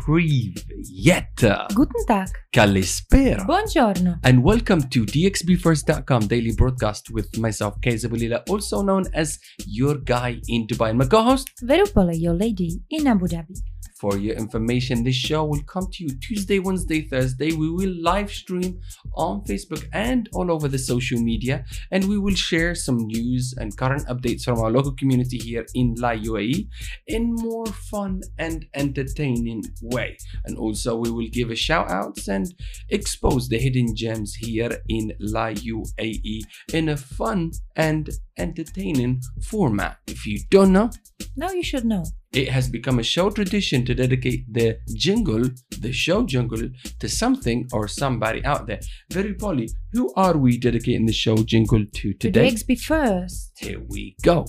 Privyet. Guten Tag. Kalispera. Buongiorno. And welcome to DXBFirst.com daily broadcast with myself, Kaysa Bulila, also known as your guy in Dubai. And my co-host, Verupola, your lady in Abu Dhabi. For your information, this show will come to you Tuesday, Wednesday, Thursday. We will live stream on Facebook and all over the social media, and we will share some news and current updates from our local community here in La UAE in more fun and entertaining way. And also, we will give a shout outs and expose the hidden gems here in La UAE in a fun and entertaining format. If you don't know, Now you should know. it has become a show tradition to dedicate the jingle, the show jingle, to something or somebody out there. Very Polly, who are we dedicating the show jingle to To today? DXB first. Here we go.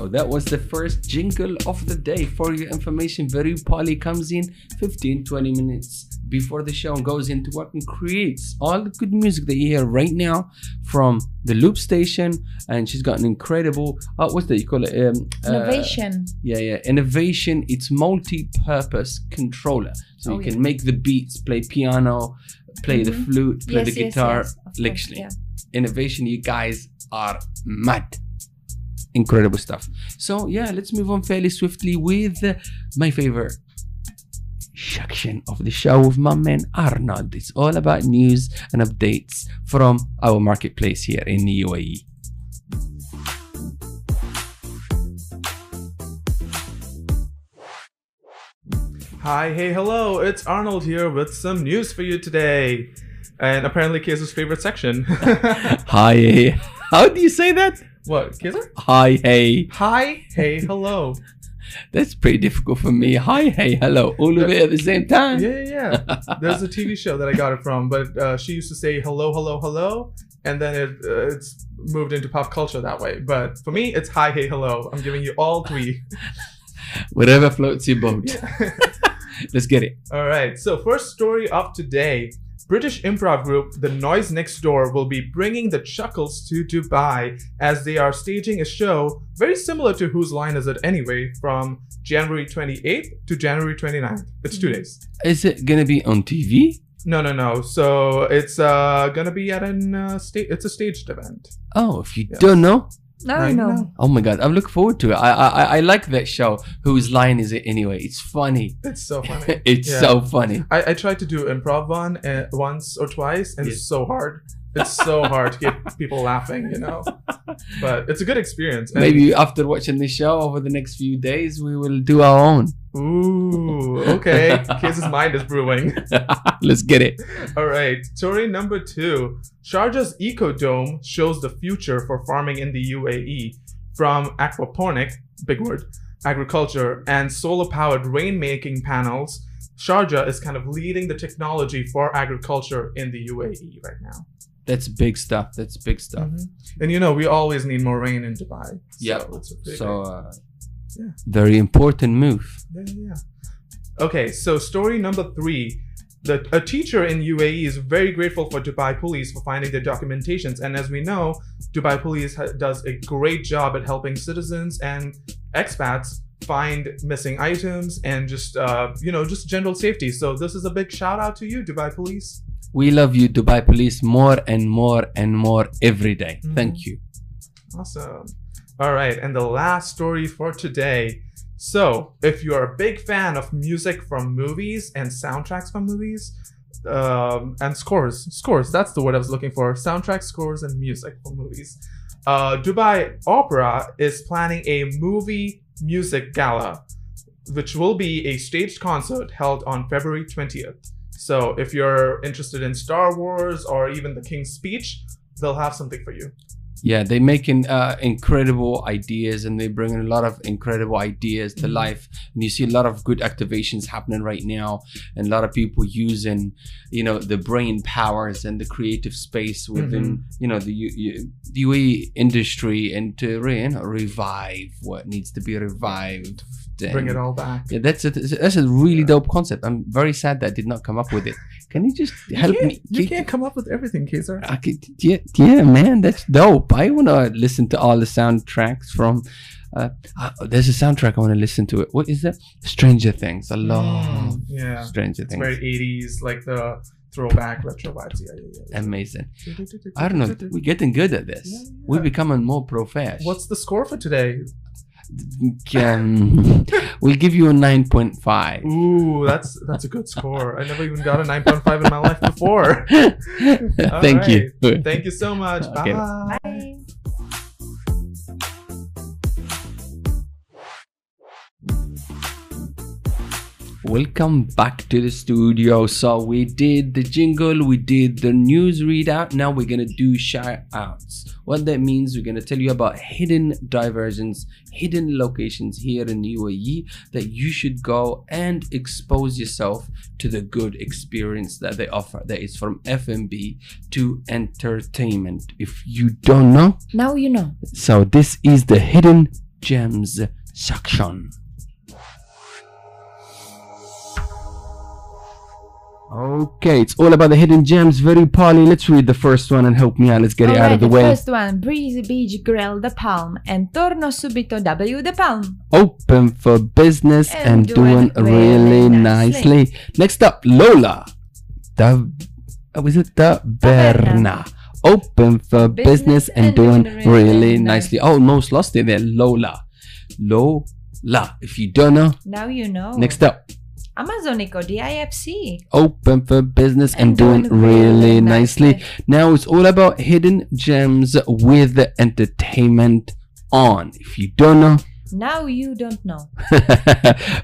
So that was the first jingle of the day. For your information, Very Polly comes in 15 20 minutes before the show and goes into work and creates all the good music that you hear right now from the loop station. And she's got an incredible, uh, what's that you call it? Um, uh, Innovation. yeah, yeah. Innovation. It's multi-purpose controller, so Oh, you yeah. can make the beats, play piano, play the Mhm. flute, play Yes, the guitar. yes, course, literally, yeah. innovation. You guys are mad. Incredible stuff. So yeah, let's move on fairly swiftly with my favorite section of the show with my man Arnold. It's all about news and updates from our marketplace here in the UAE. Hi, hey, hello, it's Arnold here with some news for you today. And apparently, Kaiser's favorite section. Hi. How do you say that? What, Kaiser? Hi, hey. Hi, hey, hello. That's pretty difficult for me. Hi, hey, hello, all of it at the same time. Yeah, yeah, yeah. There's a TV show that I got it from, but uh, she used to say hello, hello, hello, and then it uh, it's moved into pop culture that way. But for me, it's hi, hey, hello. I'm giving you all three. Whatever floats your boat. Let's get it. All right. So first story of today. British improv group The Noise Next Door will be bringing the Chuckles to Dubai as they are staging a show very similar to Whose Line Is It Anyway from January 28th to January 29th. It's two days. Is it gonna be on TV? No, no, no. So it's uh gonna be at an uh, state. It's a staged event. Oh, if you don't know, Now I you know. know. oh my god, I'm looking forward to it. I I I- I like that show. Whose line is it anyway? It's funny. It's so funny. it's Yeah. so funny. I, I tried to do improv one uh, once or twice, and Yes. it's so hard. It's so hard to get people laughing, you know. But it's a good experience. and- Maybe after watching the show over the next few days, we will do our own. Ooh, okay. Case's mind is brewing. Let's get it. All right. Story number two. Sharjah's Ecodome shows the future for farming in the UAE from aquaponic, big word, agriculture, and solar powered rainmaking panels. Sharjah is kind of leading the technology for agriculture in the UAE right now. That's big stuff. That's big stuff. And you know, we always need more rain in Dubai. So a big- So, uh, Yeah. very important move. Yeah, yeah, yeah. Okay, so story number three. The, a teacher in UAE is very grateful for Dubai Police for finding their documentations. And as we know, Dubai Police ha- does a great job at helping citizens and expats find missing items and just, uh, you know, just general safety. So this is a big shout out to you, Dubai Police. We love you, Dubai Police, more and more and more every day. Mhm. Thank you. Awesome. All right, and the last story for today. So, if you're a big fan of music from movies and soundtracks from movies, um, and scores, scores, that's the word I was looking for. Soundtrack scores and music from movies. uh, Dubai Opera is planning a movie music gala, which will be a staged concert held on February 20th. So if you're interested in Star Wars or even The King's Speech, they'll have something for you. Yeah, they're making uh, incredible ideas and they're bringing a lot of incredible ideas to Mhm. life. And you see a lot of good activations happening right now, and a lot of people using, you know, the brain powers and the creative space within, you know, the, U- the UAE industry and to you know, revive what needs to be revived. Bring it all back. Yeah, that's a that's a really dope concept. I'm very sad that I did not come up with it. Can you just help you me? You can't come up with everything, Kaiser. I could, yeah, yeah, man, that's dope. I want to listen to all the soundtracks from. Uh, uh, there's a soundtrack I want to listen to. It. What is that? Stranger Things. I love Mm, yeah. Stranger It's Things. very 80s, like the throwback retro vibes. Yeah, yeah, yeah. Amazing. I don't know. We're getting good at this. We're becoming more professional. What's the score for today? Um, we'll give you a nine point five. Ooh, that's that's a good score. I never even got a 9.5 in my life before. Thank you. Thank you so much. Okay. Bye. Bye. Welcome back to the studio. So we did the jingle, we did the news readout. Now we're gonna do shout outs. What that means, we're gonna tell you about hidden diversions, hidden locations here in UAE that you should go and expose yourself to the good experience that they offer. That is from F&B to entertainment. If you don't know, Now you know. so this is the hidden gems section. Okay, it's all about the hidden gems. Very Polly. Let's read the first one and help me out. Let's get it out Alright, of the, the way. first one, Breezy Beach Grill The Palm and Torno Subito W The Palm. Open for business and, And doing, doing really really nicely. nicely. Next up, Lola. The uh, was it the Berna? Open for business, Business and, and doing doing really, really nicely. Oh, almost lost it there. Lola. Lola. If you don't know, Now you know. next up. Amazonico DIFC. open oh, for business and, And doing, doing really really nicely. nicely. Now it's all about hidden gems with the entertainment on. If you don't know, Now you don't know.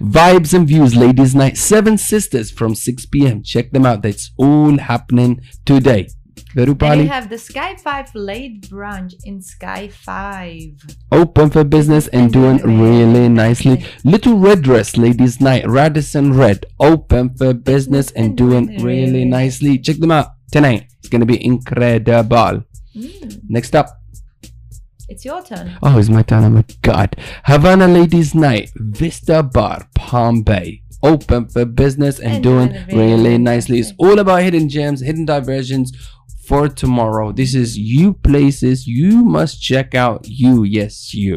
vibes and views, ladies' night, Seven Sisters from 6 p.m. Check them out. That's all happening today. Veru Then Pali, have the Sky 5 late brunch in Sky 5. open for business and doing really nicely. Little Red Dress, ladies' night, Radisson Red, open for business and doing really nicely. Check them out tonight. It's gonna be incredible. Mm, Next up. it's your turn. Oh, it's my turn. Oh my god. Havana Ladies Night, Vista Bar, Palm Bay. Open for business and, And doing really nicely. It's all about hidden gems, hidden diversions for tomorrow. This is you places you must check out. You, yes, you.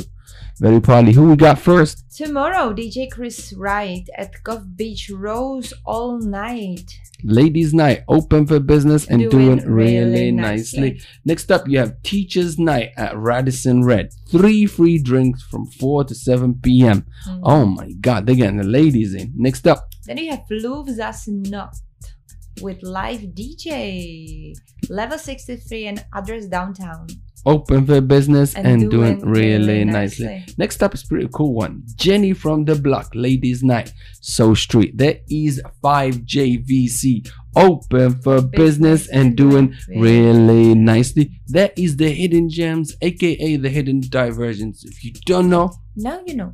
Very proudly. Who we got first? Tomorrow, DJ Chris Wright at Gulf Beach Rose all night. Ladies Night, open for business and doing, Doing really, really nicely. nicely. Next up, you have Teachers Night at Radisson Red. Three free drinks from 4 to 7 p.m. Mm. Oh my god, they're getting the ladies in. Next up, Then you have Louvre as Not with live DJ. Level 63 and address downtown. open for business and, And doing, doing really, nicely. nicely. Next up is pretty cool one. Jenny from the block, ladies night. So street. There is 5JVC. Open for business, and doing really nicely. There is the hidden gems, aka the hidden diversions. If you don't know, Now you know.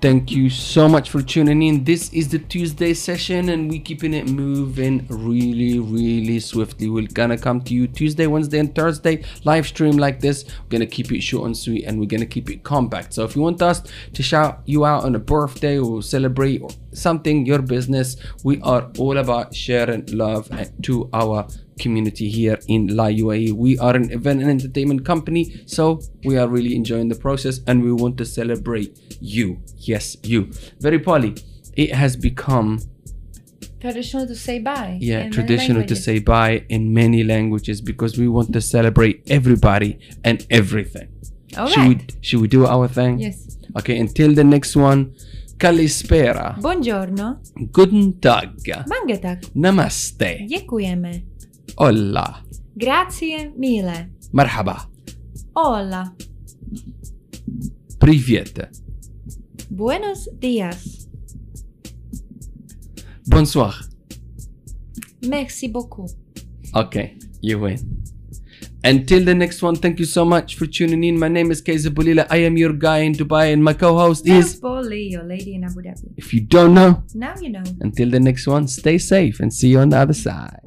Thank you so much for tuning in. This is the Tuesday session, and we keeping it moving really, really swiftly. We're gonna come to you Tuesday, Wednesday, and Thursday live stream like this. We're gonna keep it short and sweet, and we're gonna keep it compact. So if you want us to shout you out on a birthday or celebrate or something, your business, we are all about sharing love to our community here in La UAE. We are an event and entertainment company, so we are really enjoying the process and we want to celebrate you. Yes, you. Very poly. It has become Traditional to say bye. yeah in many traditional to languages. say bye in many languages because we want to celebrate everybody and everything. All should we right. should we do our thing? Yes. Okay, until the next one, Kalispera. Buongiorno. Guten Tag. Mangatak. Namaste. Děkujeme. Hola. Grazie mille. Marhaba. Hola. Привет. Buenos días. Bonsoir. Merci beaucoup. Okay, you win. Until the next one, thank you so much for tuning in. My name is Kaiser Bulila. I am your guy in Dubai, and my co-host is. Polly, your lady in Abu Dhabi. If you don't know, Now you know. until the next one, stay safe and see you on the other side.